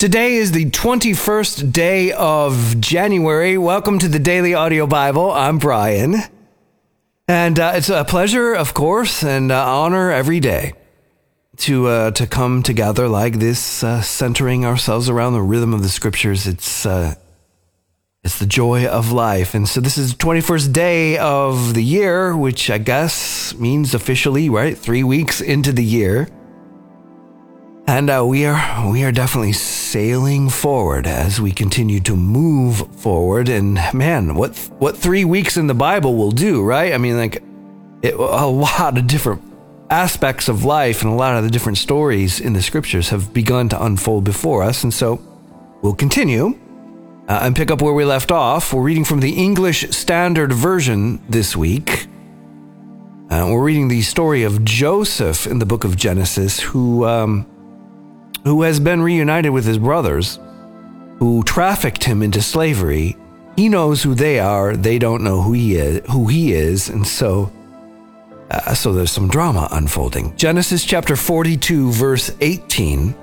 Today is the 21st day of January. Welcome to the Daily Audio Bible. I'm Brian. And uh, it's a pleasure, of course, and uh, honor every day to uh, to come together like this, uh, centering ourselves around the rhythm of the scriptures. It's uh, it's the joy of life, and so this is the twenty first day of the year, which I guess means officially right three weeks into the year, and uh, we are we are definitely sailing forward as we continue to move forward. And man, what what three weeks in the Bible will do, right? I mean, like it, a lot of different aspects of life and a lot of the different stories in the scriptures have begun to unfold before us. And so we'll continue uh, and pick up where we left off. We're reading from the English Standard Version this week. Uh, we're reading the story of Joseph in the book of Genesis, who, um, who has been reunited with his brothers, who trafficked him into slavery. He knows who they are, they don't know who he is, who he is, and so uh, so there's some drama unfolding. Genesis chapter 42, verse 18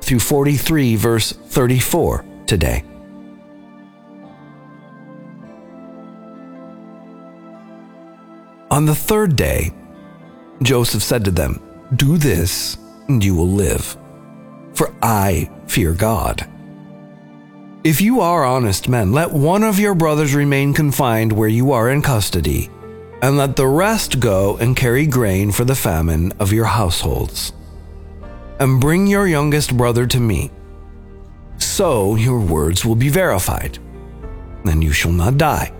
through 43, verse 34 today. On the third day, Joseph said to them, Do this, and you will live, I fear God. If you are honest men, let one of your brothers remain confined where you are in custody and let the rest go and carry grain for the famine of your households. And bring your youngest brother to me. So your words will be verified, and you shall not die.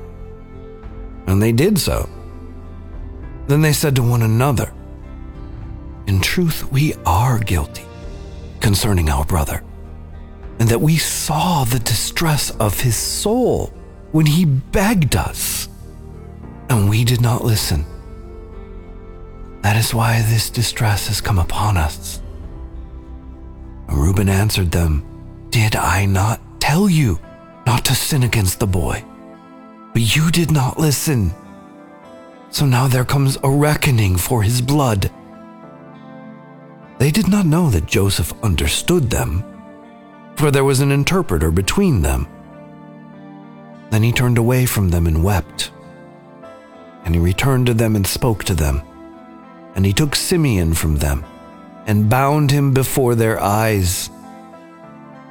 And they did so. Then they said to one another, In truth, we are guilty concerning our brother, and that we saw the distress of his soul when he begged us and we did not listen. That is why this distress has come upon us. Reuben answered them, Did I not tell you not to sin against the boy? But you did not listen. So now there comes a reckoning for his blood. They did not know that Joseph understood them, for there was an interpreter between them. Then he turned away from them and wept. And he returned to them and spoke to them. And he took Simeon from them and bound him before their eyes.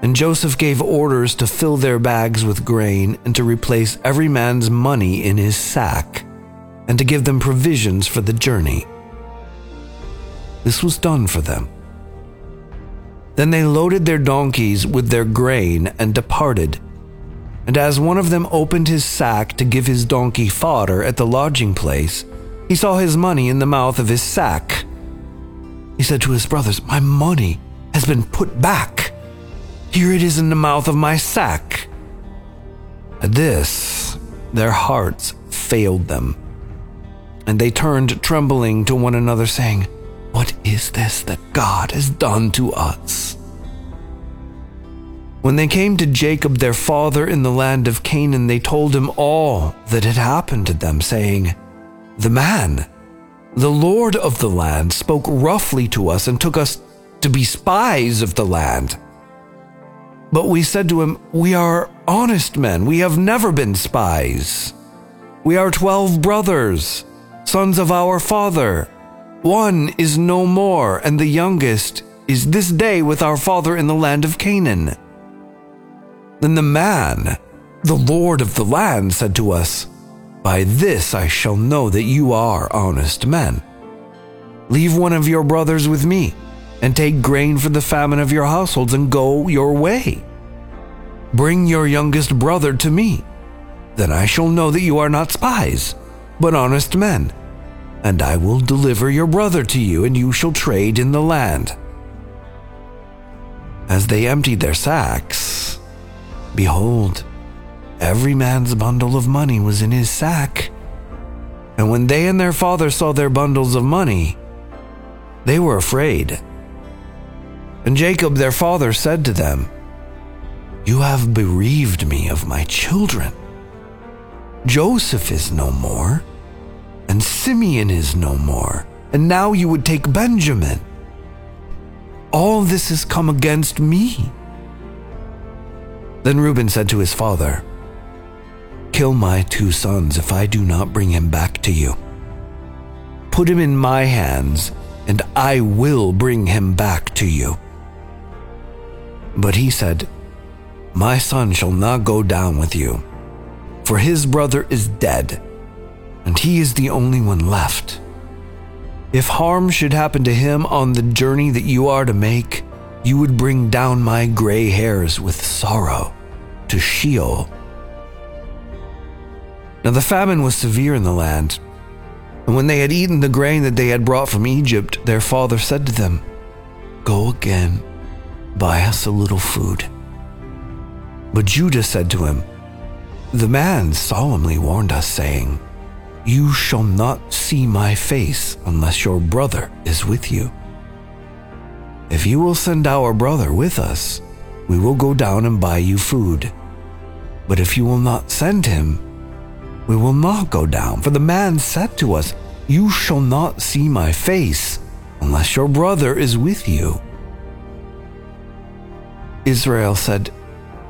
And Joseph gave orders to fill their bags with grain and to replace every man's money in his sack and to give them provisions for the journey. This was done for them. Then they loaded their donkeys with their grain and departed and as one of them opened his sack to give his donkey fodder at the lodging place, he saw his money in the mouth of his sack. He said to his brothers, My money has been put back. Here it is in the mouth of my sack. At this, their hearts failed them, and they turned trembling to one another, saying, What is this that God has done to us? When they came to Jacob, their father, in the land of Canaan, they told him all that had happened to them, saying, The man, the Lord of the land, spoke roughly to us and took us to be spies of the land. But we said to him, We are honest men. We have never been spies. We are twelve brothers, sons of our father. One is no more, and the youngest is this day with our father in the land of Canaan. Then the man, the lord of the land, said to us, By this I shall know that you are honest men. Leave one of your brothers with me, and take grain for the famine of your households, and go your way. Bring your youngest brother to me. Then I shall know that you are not spies, but honest men. And I will deliver your brother to you, and you shall trade in the land. As they emptied their sacks, Behold, every man's bundle of money was in his sack. And when they and their father saw their bundles of money, they were afraid. And Jacob their father said to them, You have bereaved me of my children. Joseph is no more, and Simeon is no more, and now you would take Benjamin. All this has come against me Then Reuben said to his father, Kill my two sons if I do not bring him back to you. Put him in my hands, and I will bring him back to you. But he said, My son shall not go down with you, for his brother is dead, and he is the only one left. If harm should happen to him on the journey that you are to make, you would bring down my gray hairs with sorrow to Sheol. Now the famine was severe in the land, and when they had eaten the grain that they had brought from Egypt, their father said to them, Go again, buy us a little food. But Judah said to him, The man solemnly warned us, saying, You shall not see my face unless your brother is with you. If you will send our brother with us, we will go down and buy you food. But if you will not send him, we will not go down. For the man said to us, You shall not see my face unless your brother is with you. Israel said,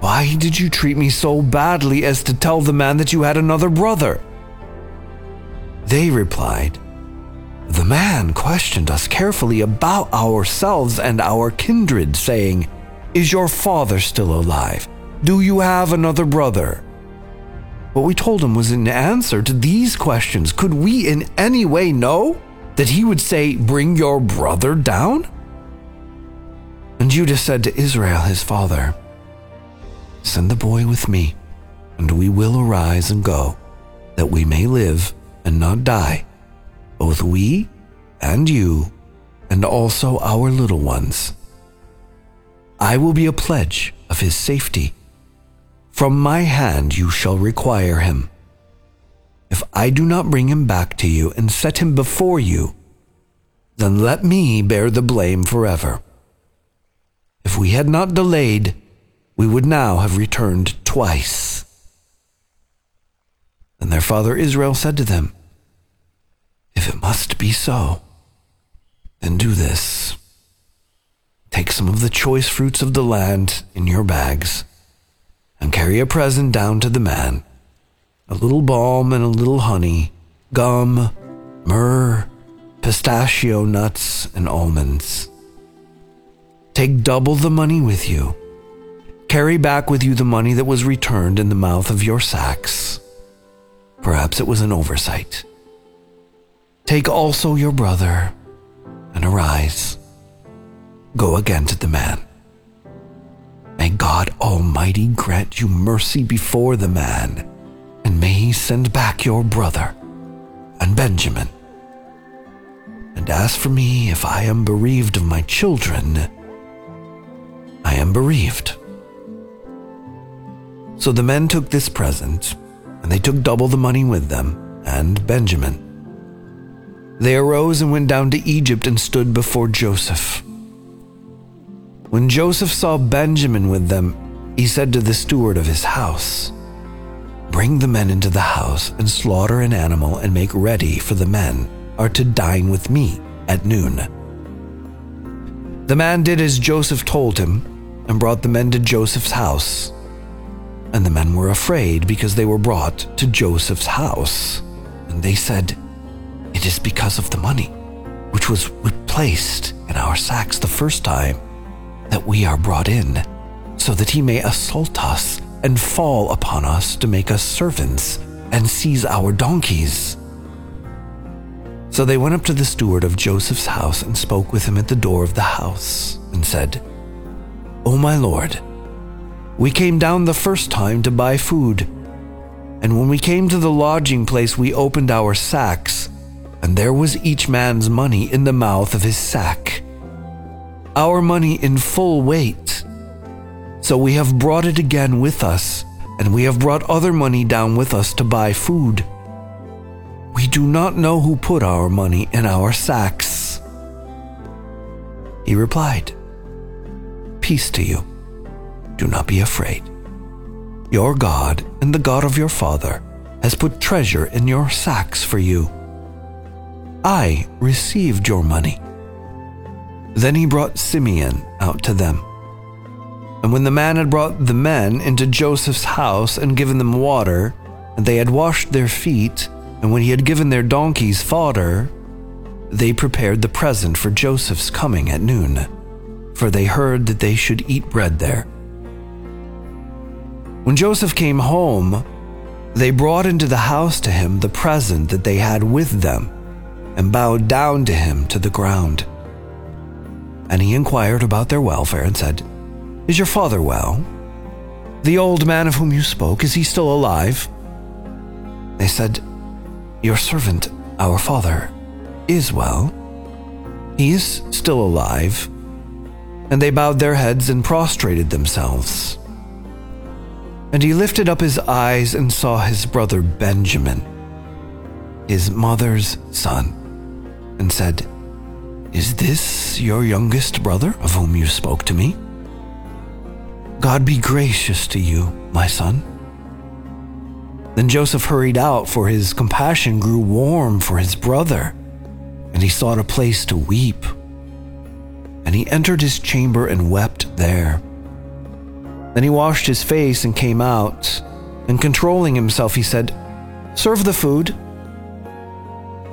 Why did you treat me so badly as to tell the man that you had another brother? They replied, The man questioned us carefully about ourselves and our kindred, saying, Is your father still alive? Do you have another brother? What we told him was in answer to these questions. Could we in any way know that he would say, Bring your brother down? And Judah said to Israel his father, Send the boy with me, and we will arise and go, that we may live and not die, both we and you, and also our little ones. I will be a pledge of his safety. From my hand you shall require him. If I do not bring him back to you and set him before you, then let me bear the blame forever. If we had not delayed, we would now have returned twice. And their father Israel said to them, If it must be so, then do this. Take some of the choice fruits of the land in your bags and carry a present down to the man a little balm and a little honey, gum, myrrh, pistachio nuts, and almonds. Take double the money with you. Carry back with you the money that was returned in the mouth of your sacks. Perhaps it was an oversight. Take also your brother and arise. Go again to the man. May God Almighty grant you mercy before the man, and may he send back your brother and Benjamin. And as for me, if I am bereaved of my children, I am bereaved. So the men took this present, and they took double the money with them, and Benjamin. They arose and went down to Egypt and stood before Joseph. When Joseph saw Benjamin with them, he said to the steward of his house, Bring the men into the house and slaughter an animal and make ready, for the men are to dine with me at noon. The man did as Joseph told him and brought the men to Joseph's house. And the men were afraid because they were brought to Joseph's house. And they said, It is because of the money which was placed in our sacks the first time that we are brought in, so that he may assault us and fall upon us to make us servants and seize our donkeys. So they went up to the steward of Joseph's house and spoke with him at the door of the house and said, O my lord, we came down the first time to buy food. And when we came to the lodging place, we opened our sacks, and there was each man's money in the mouth of his sack. Our money in full weight. So we have brought it again with us, and we have brought other money down with us to buy food. We do not know who put our money in our sacks. He replied, Peace to you. Do not be afraid. Your God and the God of your father has put treasure in your sacks for you. I received your money. Then he brought Simeon out to them. And when the man had brought the men into Joseph's house and given them water, and they had washed their feet, and when he had given their donkeys fodder, they prepared the present for Joseph's coming at noon, for they heard that they should eat bread there. When Joseph came home, they brought into the house to him the present that they had with them, and bowed down to him to the ground. And he inquired about their welfare and said, Is your father well? The old man of whom you spoke, is he still alive? They said, Your servant, our father, is well. He is still alive. And they bowed their heads and prostrated themselves. And he lifted up his eyes and saw his brother Benjamin, his mother's son, and said, Is this your youngest brother of whom you spoke to me? God be gracious to you, my son. Then Joseph hurried out, for his compassion grew warm for his brother, and he sought a place to weep. And he entered his chamber and wept there. Then he washed his face and came out, and controlling himself, he said, Serve the food.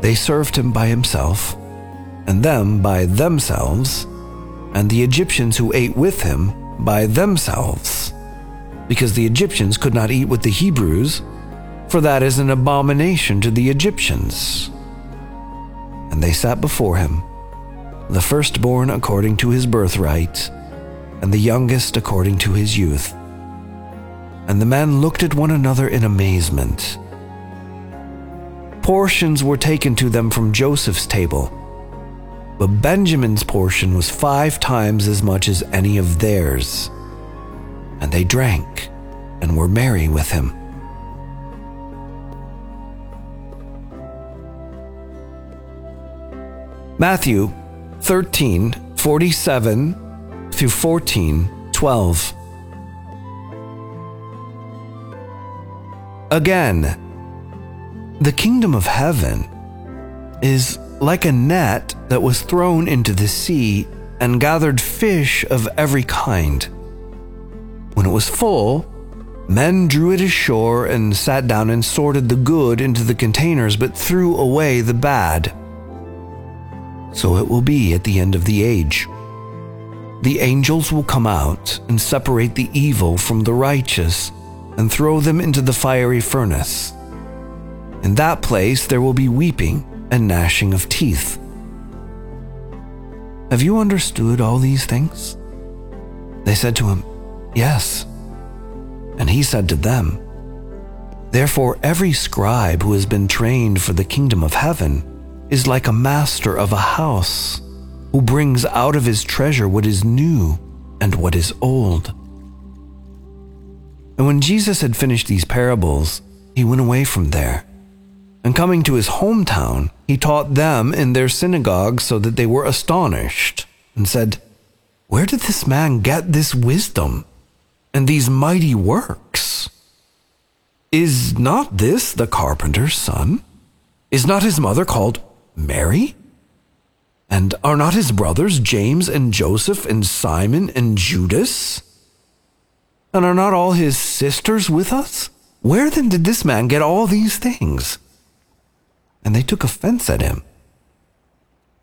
They served him by himself, and them by themselves, and the Egyptians who ate with him by themselves, because the Egyptians could not eat with the Hebrews, for that is an abomination to the Egyptians. And they sat before him, the firstborn according to his birthright, and the youngest according to his youth. And the men looked at one another in amazement. Portions were taken to them from Joseph's table, but Benjamin's portion was five times as much as any of theirs. And they drank and were merry with him. Matthew 13 47 through 14 12. Again, the kingdom of heaven is like a net that was thrown into the sea and gathered fish of every kind. When it was full, men drew it ashore and sat down and sorted the good into the containers, but threw away the bad. So it will be at the end of the age. The angels will come out and separate the evil from the righteous and throw them into the fiery furnace. In that place there will be weeping and gnashing of teeth. Have you understood all these things? They said to him, Yes. And he said to them, Therefore, every scribe who has been trained for the kingdom of heaven is like a master of a house who brings out of his treasure what is new and what is old. And when Jesus had finished these parables, he went away from there. And coming to his hometown, he taught them in their synagogue so that they were astonished and said, Where did this man get this wisdom and these mighty works? Is not this the carpenter's son? Is not his mother called Mary? And are not his brothers James and Joseph and Simon and Judas? And are not all his sisters with us? Where then did this man get all these things? And they took offense at him.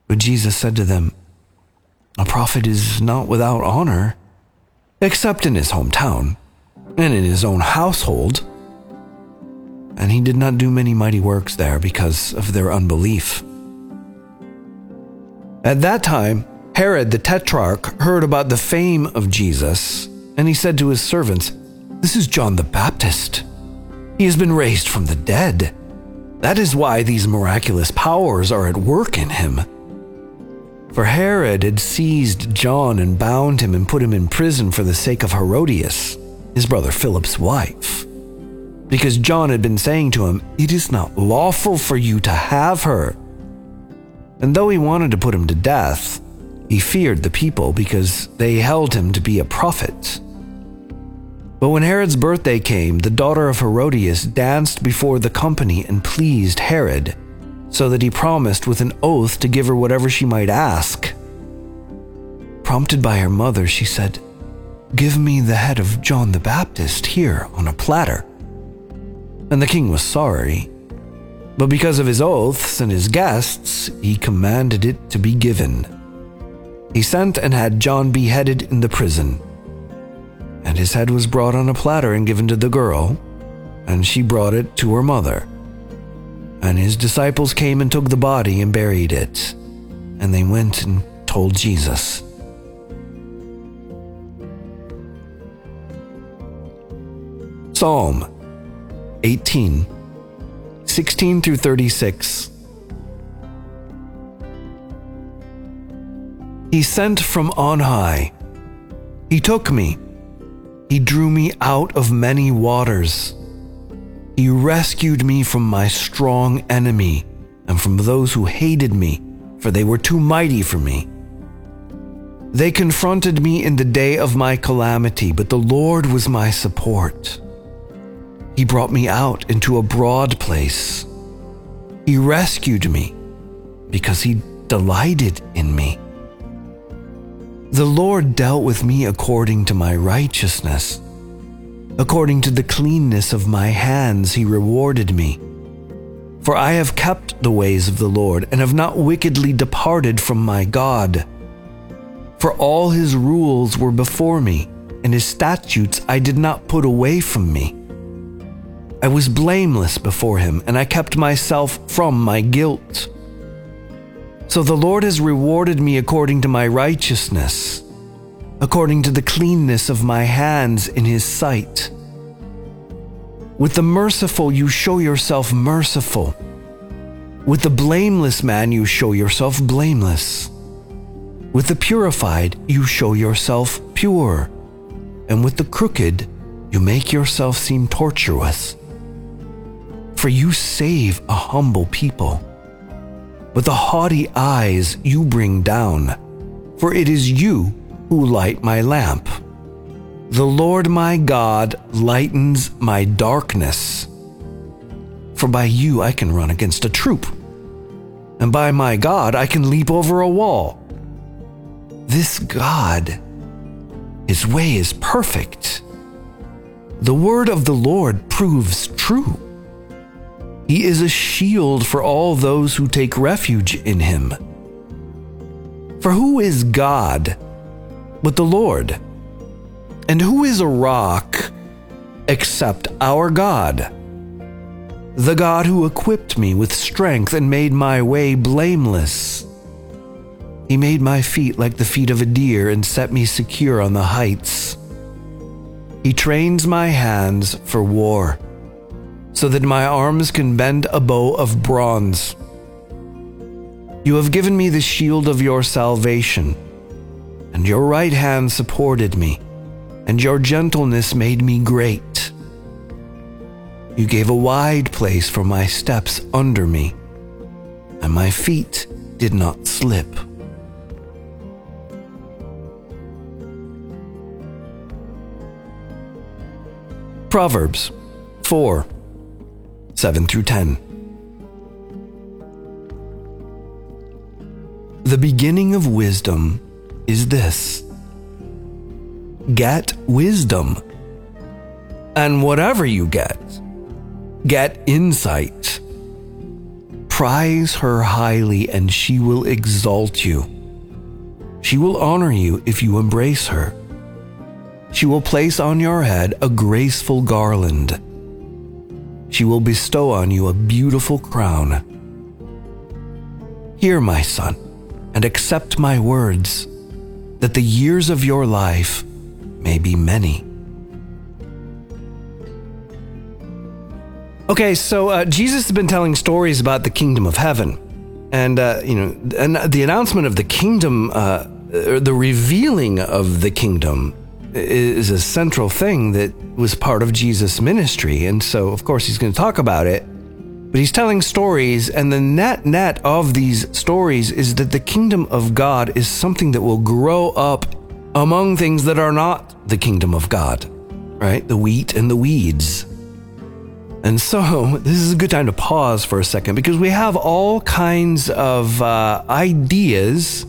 But Jesus said to them, A prophet is not without honor, except in his hometown and in his own household. And he did not do many mighty works there because of their unbelief. At that time, Herod the Tetrarch heard about the fame of Jesus, and he said to his servants, This is John the Baptist. He has been raised from the dead. That is why these miraculous powers are at work in him. For Herod had seized John and bound him and put him in prison for the sake of Herodias, his brother Philip's wife. Because John had been saying to him, It is not lawful for you to have her. And though he wanted to put him to death, he feared the people because they held him to be a prophet. But when Herod's birthday came, the daughter of Herodias danced before the company and pleased Herod, so that he promised with an oath to give her whatever she might ask. Prompted by her mother, she said, Give me the head of John the Baptist here on a platter. And the king was sorry. But because of his oaths and his guests, he commanded it to be given. He sent and had John beheaded in the prison. And his head was brought on a platter and given to the girl, and she brought it to her mother. And his disciples came and took the body and buried it. And they went and told Jesus. Psalm 18, 16 through 36. He sent from on high. He took me. He drew me out of many waters. He rescued me from my strong enemy and from those who hated me, for they were too mighty for me. They confronted me in the day of my calamity, but the Lord was my support. He brought me out into a broad place. He rescued me because he delighted in me. The Lord dealt with me according to my righteousness. According to the cleanness of my hands, he rewarded me. For I have kept the ways of the Lord and have not wickedly departed from my God. For all his rules were before me, and his statutes I did not put away from me. I was blameless before him, and I kept myself from my guilt. So the Lord has rewarded me according to my righteousness according to the cleanness of my hands in his sight. With the merciful, you show yourself merciful. With the blameless man, you show yourself blameless. With the purified, you show yourself pure. And with the crooked, you make yourself seem tortuous. For you save a humble people. But the haughty eyes you bring down. For it is you who light my lamp. The Lord my God lightens my darkness. For by you I can run against a troop, and by my God I can leap over a wall. This God, his way is perfect. The word of the Lord proves true. He is a shield for all those who take refuge in him. For who is God but the Lord. And who is a rock except our God? The God who equipped me with strength and made my way blameless. He made my feet like the feet of a deer and set me secure on the heights. He trains my hands for war, so that my arms can bend a bow of bronze. You have given me the shield of your salvation and your right hand supported me, and your gentleness made me great. You gave a wide place for my steps under me, and my feet did not slip. Proverbs 4 7 through 10. The beginning of wisdom is this get wisdom. And whatever you get, get insight. Prize her highly, and she will exalt you. She will honor you if you embrace her. She will place on your head a graceful garland. She will bestow on you a beautiful crown. Hear, my son, and accept my words that the years of your life may be many. Okay, so uh, Jesus has been telling stories about the kingdom of heaven. And, uh, you know, and the announcement of the kingdom, uh, the revealing of the kingdom is a central thing that was part of Jesus' ministry. And so, of course, he's going to talk about it but he's telling stories, and the net net of these stories is that the kingdom of God is something that will grow up among things that are not the kingdom of God, right? The wheat and the weeds. And so, this is a good time to pause for a second because we have all kinds of uh, ideas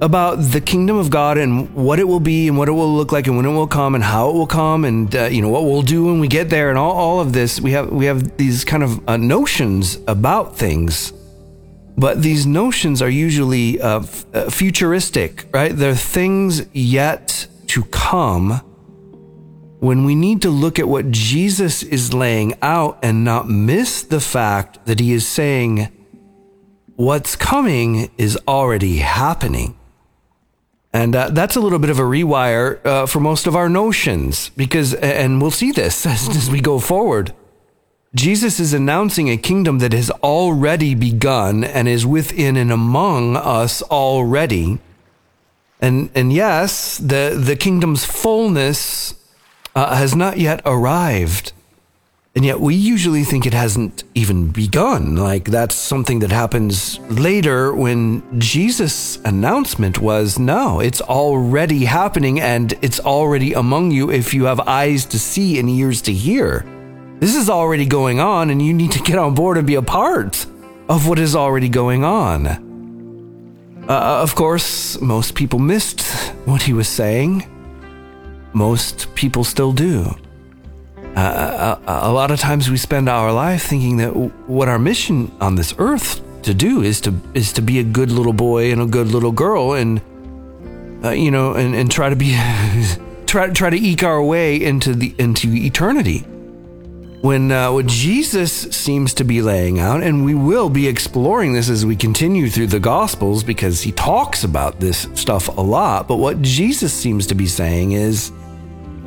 about the kingdom of God and what it will be and what it will look like and when it will come and how it will come and uh, you know what we'll do when we get there and all, all of this. We have we have these kind of uh, notions about things but these notions are usually uh, f- uh, futuristic right? They're things yet to come when we need to look at what Jesus is laying out and not miss the fact that he is saying what's coming is already happening and uh, that's a little bit of a rewire uh, for most of our notions, because, and we'll see this as, as we go forward. Jesus is announcing a kingdom that has already begun and is within and among us already. And, and yes, the, the kingdom's fullness uh, has not yet arrived. And yet we usually think it hasn't even begun. Like that's something that happens later when Jesus' announcement was no, it's already happening and it's already among you if you have eyes to see and ears to hear. This is already going on and you need to get on board and be a part of what is already going on. Uh, of course, most people missed what he was saying. Most people still do. Uh, a, a, lot of times we spend our life thinking that what our mission on this earth to do is to is to be a good little boy and a good little girl and uh, you know and, and try to be try try to eke our way into the into eternity. When uh, what Jesus seems to be laying out and we will be exploring this as we continue through the gospels because he talks about this stuff a lot but what Jesus seems to be saying is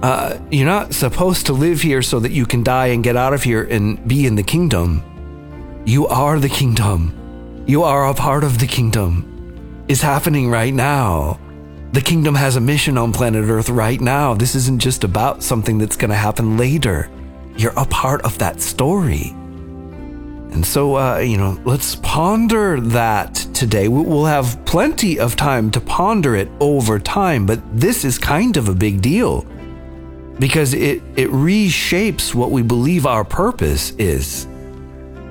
uh, you're not supposed to live here so that you can die and get out of here and be in the kingdom. You are the kingdom. You are a part of the kingdom. It's happening right now. The kingdom has a mission on planet Earth right now. This isn't just about something that's going to happen later. You're a part of that story. And so, uh, you know, let's ponder that today. We'll have plenty of time to ponder it over time, but this is kind of a big deal because it, it reshapes what we believe our purpose is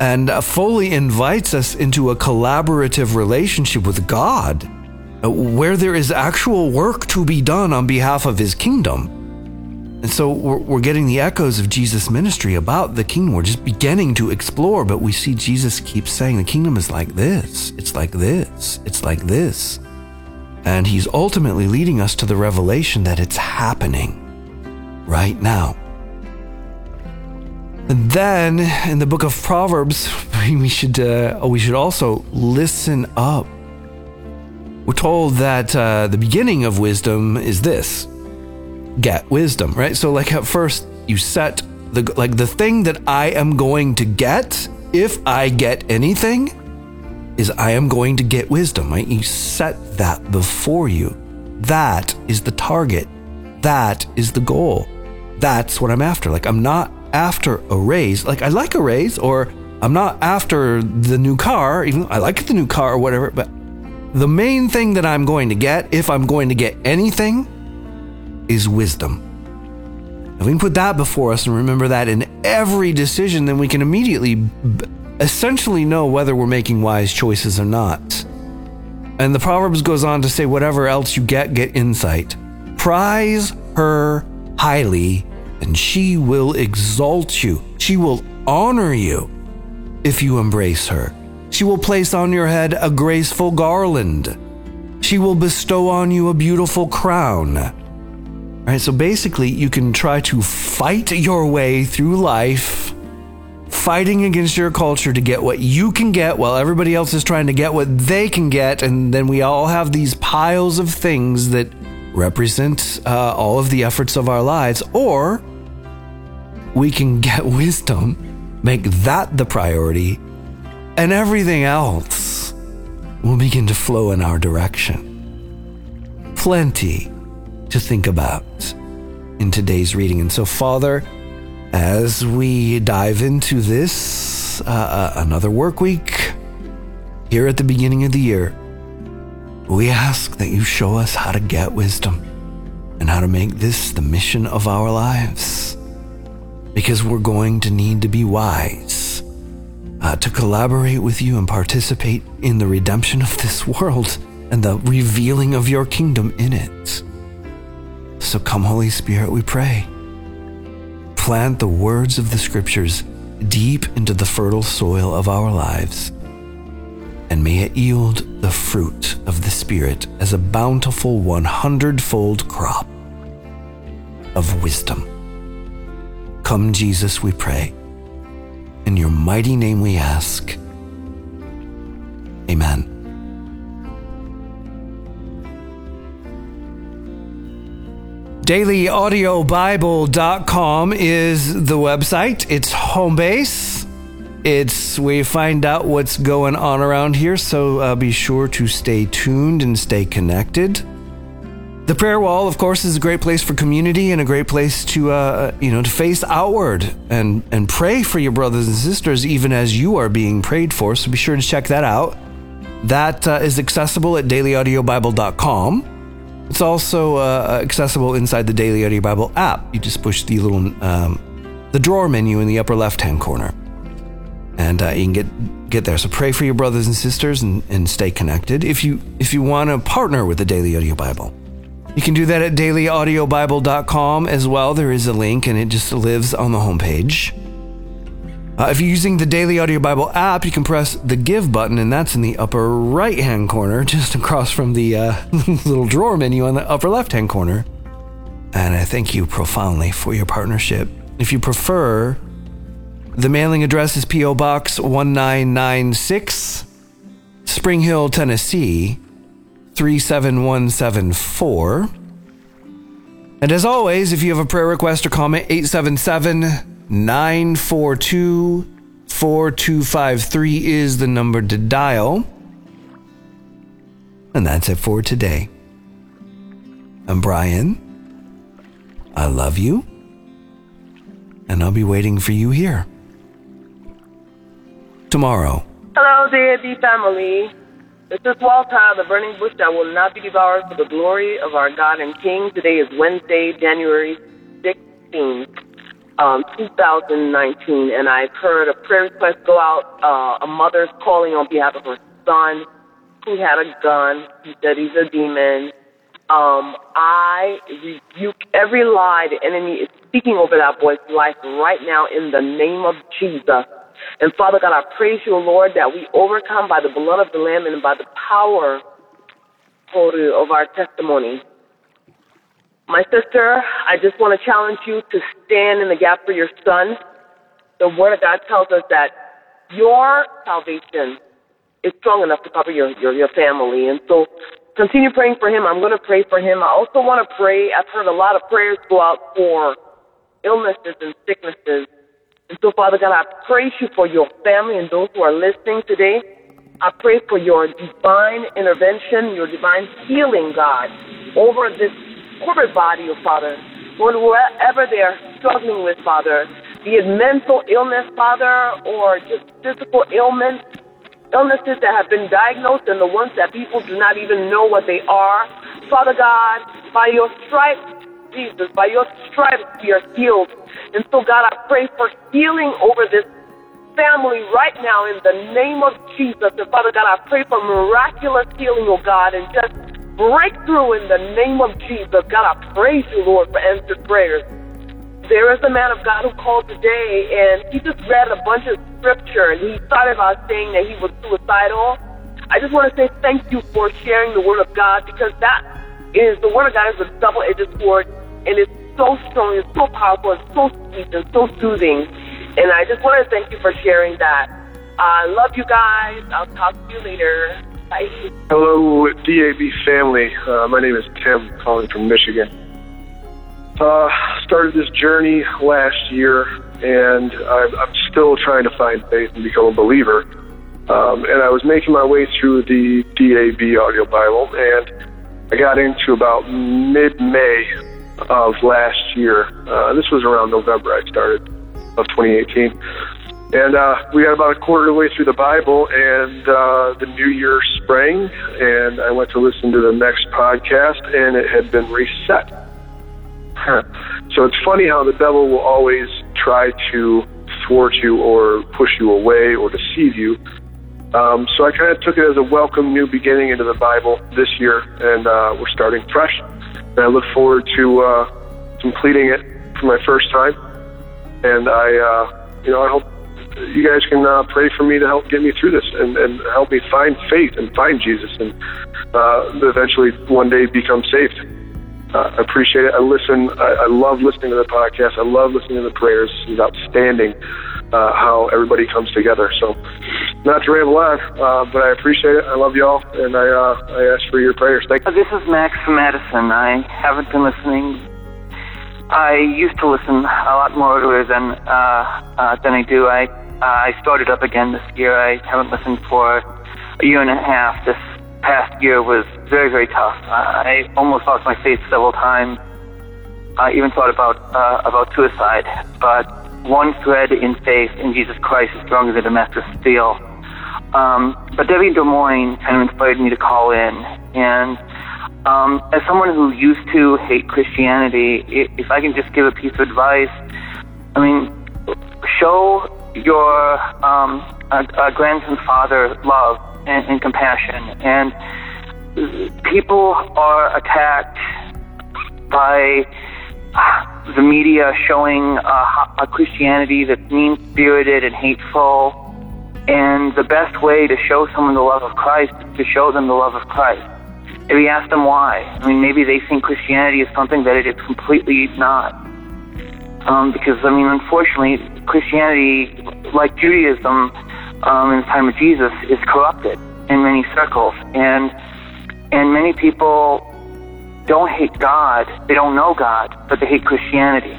and uh, fully invites us into a collaborative relationship with God uh, where there is actual work to be done on behalf of his kingdom. And so we're, we're getting the echoes of Jesus' ministry about the kingdom. We're just beginning to explore, but we see Jesus keep saying the kingdom is like this, it's like this, it's like this. And he's ultimately leading us to the revelation that it's happening right now. And then in the book of Proverbs, we should uh, we should also listen up. We're told that uh, the beginning of wisdom is this: get wisdom, right? So, like at first, you set the like the thing that I am going to get if I get anything is I am going to get wisdom, right? You set that before you. That is the target. That is the goal that's what I'm after. Like, I'm not after a raise. Like, I like a raise, or I'm not after the new car, even though I like the new car or whatever, but the main thing that I'm going to get, if I'm going to get anything, is wisdom. If we can put that before us and remember that in every decision, then we can immediately essentially know whether we're making wise choices or not. And the Proverbs goes on to say, whatever else you get, get insight. Prize her highly and she will exalt you. She will honor you if you embrace her. She will place on your head a graceful garland. She will bestow on you a beautiful crown. All right, so basically, you can try to fight your way through life, fighting against your culture to get what you can get while everybody else is trying to get what they can get. And then we all have these piles of things that represent uh, all of the efforts of our lives. Or we can get wisdom, make that the priority, and everything else will begin to flow in our direction. Plenty to think about in today's reading. And so, Father, as we dive into this, uh, uh another work week here at the beginning of the year, we ask that you show us how to get wisdom and how to make this the mission of our lives because we're going to need to be wise uh, to collaborate with you and participate in the redemption of this world and the revealing of your kingdom in it. So come, Holy Spirit, we pray. Plant the words of the scriptures deep into the fertile soil of our lives, and may it yield the fruit of the Spirit as a bountiful 100 fold crop of wisdom. Come, Jesus, we pray. In your mighty name we ask. Amen. DailyAudioBible.com is the website. It's home base. It's you find out what's going on around here, so uh, be sure to stay tuned and stay connected. The prayer wall, of course, is a great place for community and a great place to, uh, you know, to face outward and and pray for your brothers and sisters, even as you are being prayed for. So be sure to check that out. That uh, is accessible at dailyaudiobible.com. It's also uh, accessible inside the Daily Audio Bible app. You just push the little um, the drawer menu in the upper left hand corner, and uh, you can get get there. So pray for your brothers and sisters and, and stay connected. If you if you want to partner with the Daily Audio Bible, you can do that at dailyaudiobible.com as well. There is a link, and it just lives on the homepage. Uh, if you're using the Daily Audio Bible app, you can press the Give button, and that's in the upper right hand corner, just across from the uh, little drawer menu on the upper left hand corner. And I thank you profoundly for your partnership. If you prefer, the mailing address is P.O. Box 1996, Spring Hill, Tennessee 37174. And as always, if you have a prayer request or comment, 877- 942 4253 is the number to dial. And that's it for today. I'm Brian. I love you. And I'll be waiting for you here. Tomorrow. Hello, dear DAB family. This is Walter, the burning bush that will not be devoured for the glory of our God and King. Today is Wednesday, January 16th um, 2019, and I've heard a prayer request go out. Uh, a mother's calling on behalf of her son who had a gun. He said he's a demon. Um, I rebuke every lie the enemy is speaking over that boy's life right now in the name of Jesus. And Father God, I praise you, Lord, that we overcome by the blood of the Lamb and by the power of our testimony. My sister, I just want to challenge you to stand in the gap for your son. The Word of God tells us that your salvation is strong enough to cover your, your, your family. And so continue praying for him. I'm going to pray for him. I also want to pray. I've heard a lot of prayers go out for illnesses and sicknesses. And so, Father God, I praise you for your family and those who are listening today. I pray for your divine intervention, your divine healing, God, over this corporate body, oh Father, Lord, wherever they are struggling with, Father, be it mental illness, Father, or just physical ailments, illnesses that have been diagnosed and the ones that people do not even know what they are. Father God, by your stripes, Jesus, by your stripes we are healed. And so, God, I pray for healing over this family right now in the name of Jesus. And Father God, I pray for miraculous healing, oh God, and just breakthrough in the name of Jesus. God, I praise you, Lord, for answered prayers. There is a man of God who called today, and he just read a bunch of scripture, and he started by saying that he was suicidal. I just want to say thank you for sharing the word of God because that is the word of God is a double-edged sword, and it's so strong, it's so powerful, it's so sweet, and so soothing. And I just want to thank you for sharing that. I love you guys. I'll talk to you later. Bye. Hello, DAB family. Uh, my name is Tim, calling from Michigan. Uh, started this journey last year, and I'm, I'm still trying to find faith and become a believer. Um, and I was making my way through the DAB audio Bible, and I got into about mid-May of last year. Uh, this was around November I started of 2018. And uh, we got about a quarter of the way through the Bible, and uh, the new year sprang, and I went to listen to the next podcast, and it had been reset. so it's funny how the devil will always try to thwart you or push you away or deceive you Um, so I kind of took it as a welcome new beginning into the Bible this year, and uh, we're starting fresh. And I look forward to uh, completing it for my first time. And I, uh, you know, I hope you guys can uh, pray for me to help get me through this and, and help me find faith and find Jesus and uh, eventually one day become saved. Uh, I appreciate it. I listen. I, I love listening to the podcast. I love listening to the prayers. It's outstanding uh, how everybody comes together. So, not to ramble on, uh, but I appreciate it. I love y'all, and I uh, I ask for your prayers. Thank you. This is Max Madison. I haven't been listening. I used to listen a lot more regularly than uh, uh, than I do. I uh, I started up again this year. I haven't listened for a year and a half. This past year was very very tough. I almost lost my faith several times. I even thought about uh, about suicide, but one thread in faith in Jesus Christ is stronger than a Damascus steel. Um, but Debbie Des Moines kind of inspired me to call in. And um, as someone who used to hate Christianity, if I can just give a piece of advice, I mean, show your um, uh, uh, grandson father love and, and compassion. And people are attacked by the media showing a Christianity that's mean spirited and hateful. And the best way to show someone the love of Christ is to show them the love of Christ. Maybe ask them why. I mean, maybe they think Christianity is something that it is completely not. Um, because, I mean, unfortunately, Christianity, like Judaism um, in the time of Jesus, is corrupted in many circles. And, and many people don't hate God, they don't know God, but they hate Christianity.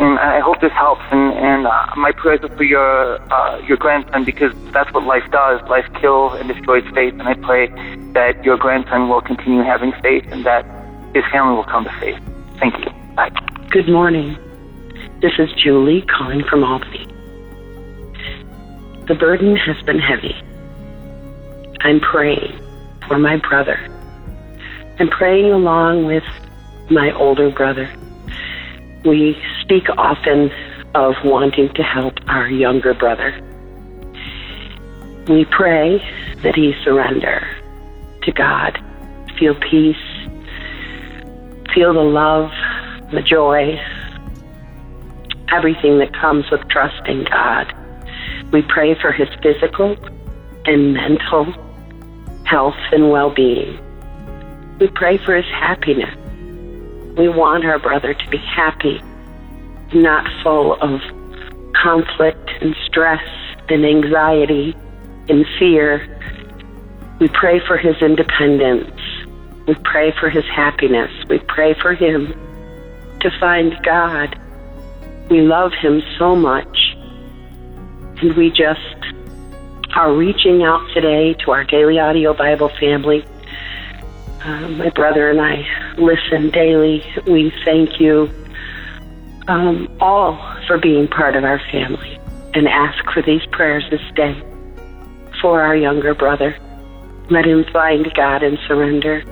And I hope this helps. And, and uh, my prayers are for your uh, your grandson because that's what life does. Life kills and destroys faith. And I pray that your grandson will continue having faith and that his family will come to faith. Thank you. Bye. Good morning. This is Julie calling from Albany. The burden has been heavy. I'm praying for my brother and praying along with my older brother. We speak often of wanting to help our younger brother. We pray that he surrender to God, feel peace, feel the love, the joy, everything that comes with trusting God. We pray for his physical and mental health and well being. We pray for his happiness. We want our brother to be happy, not full of conflict and stress and anxiety and fear. We pray for his independence. We pray for his happiness. We pray for him to find God. We love him so much. And we just are reaching out today to our daily audio Bible family uh, my brother and I listen daily. We thank you um, all for being part of our family and ask for these prayers this day for our younger brother. Let him find God and surrender.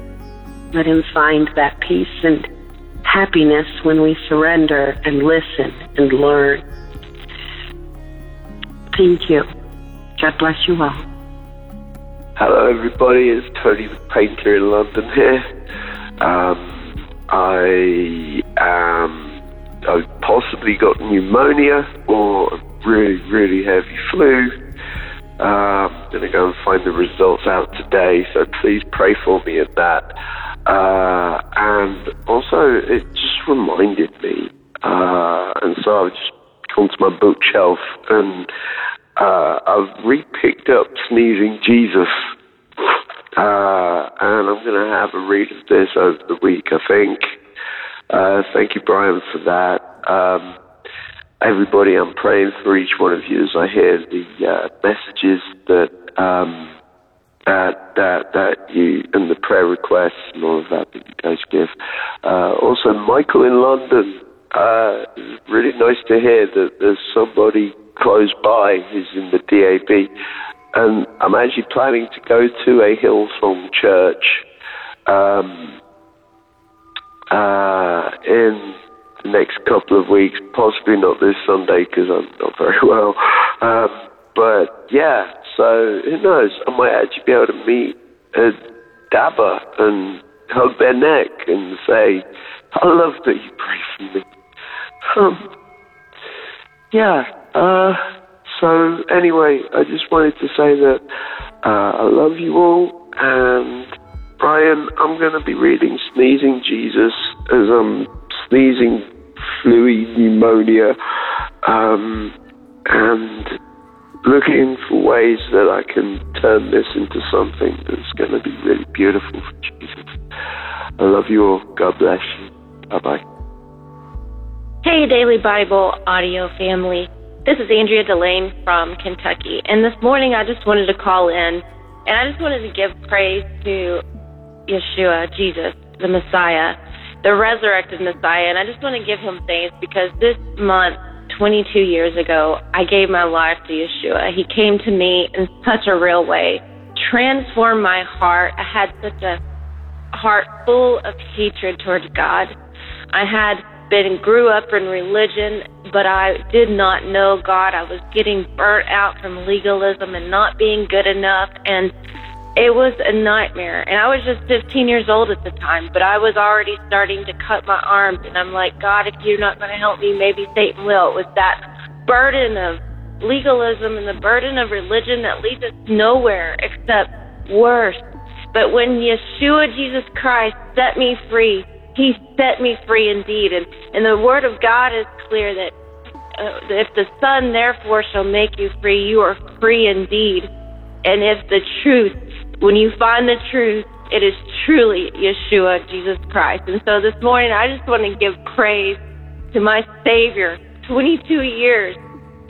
Let him find that peace and happiness when we surrender and listen and learn. Thank you. God bless you all. Hello, everybody. It's Tony the Painter in London here. Um, I am. I've possibly got pneumonia or a really, really heavy flu. Uh, I'm going to go and find the results out today, so please pray for me at that. Uh, and also, it just reminded me, uh, and so I've just gone to my bookshelf and uh, I've re-picked up Sneezing Jesus, uh, and I'm going to have a read of this over the week, I think. Uh, thank you, Brian, for that. Um, everybody, I'm praying for each one of you as I hear the uh, messages that um, that that that you and the prayer requests and all of that that you guys give. Uh, also, Michael in London. Uh, really nice to hear that there's somebody close by is in the DAB. And I'm actually planning to go to a Hillsong church um, uh, in the next couple of weeks, possibly not this Sunday because I'm not very well. Um, but yeah, so who knows? I might actually be able to meet a dabber and hug their neck and say, "I love that you pray for me." Um, yeah. Uh, so anyway, I just wanted to say that uh, I love you all, and Brian, I'm going to be reading Sneezing Jesus as I'm sneezing fluey pneumonia, um, and looking for ways that I can turn this into something that's going to be really beautiful for Jesus. I love you all. God bless you. Bye bye. Hey, Daily Bible audio family. This is Andrea Delane from Kentucky. And this morning I just wanted to call in and I just wanted to give praise to Yeshua, Jesus, the Messiah, the resurrected Messiah. And I just want to give him thanks because this month, 22 years ago, I gave my life to Yeshua. He came to me in such a real way, transformed my heart. I had such a heart full of hatred towards God. I had been grew up in religion, but I did not know God. I was getting burnt out from legalism and not being good enough and it was a nightmare. And I was just 15 years old at the time, but I was already starting to cut my arms. And I'm like, God, if you're not going to help me, maybe Satan will. It was that burden of legalism and the burden of religion that leads us nowhere except worse. But when Yeshua, Jesus Christ, set me free, he set me free indeed. And, and the word of God is clear that uh, if the Son therefore shall make you free, you are free indeed. And if the truth when you find the truth, it is truly Yeshua, Jesus Christ. And so this morning, I just want to give praise to my Savior. 22 years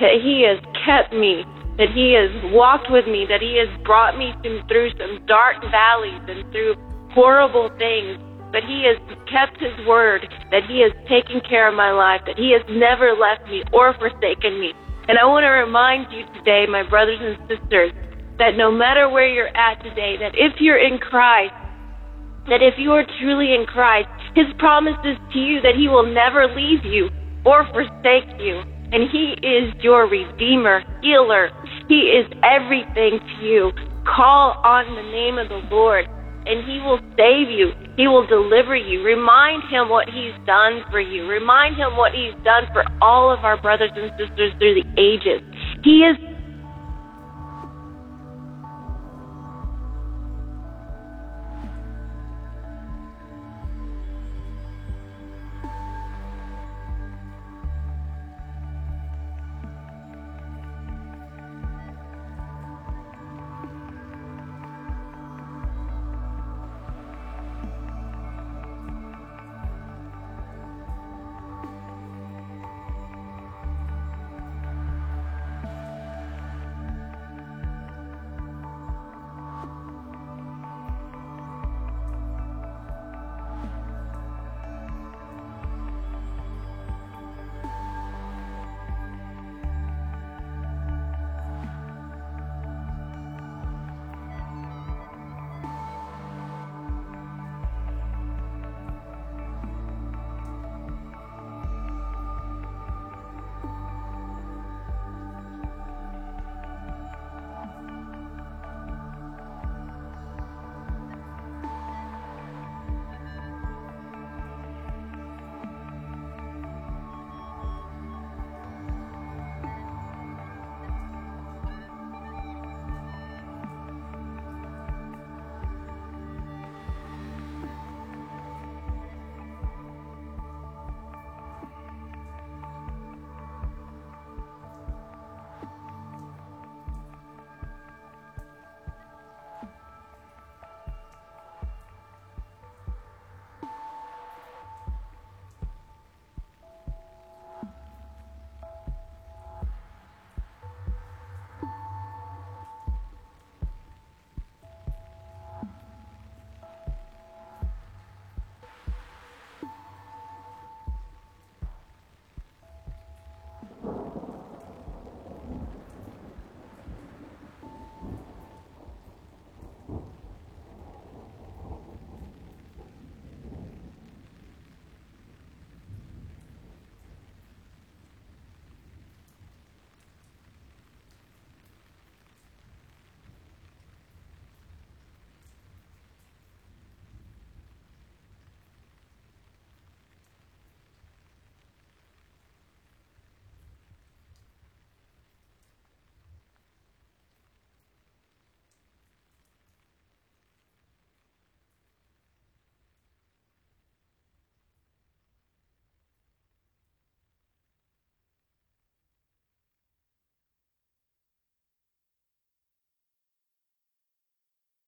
that He has kept me, that He has walked with me, that He has brought me through some dark valleys and through horrible things. But He has kept His word, that He has taken care of my life, that He has never left me or forsaken me. And I want to remind you today, my brothers and sisters, that no matter where you're at today, that if you're in Christ, that if you are truly in Christ, His promises to you that He will never leave you or forsake you. And He is your Redeemer, healer. He is everything to you. Call on the name of the Lord and He will save you. He will deliver you. Remind Him what He's done for you. Remind Him what He's done for all of our brothers and sisters through the ages. He is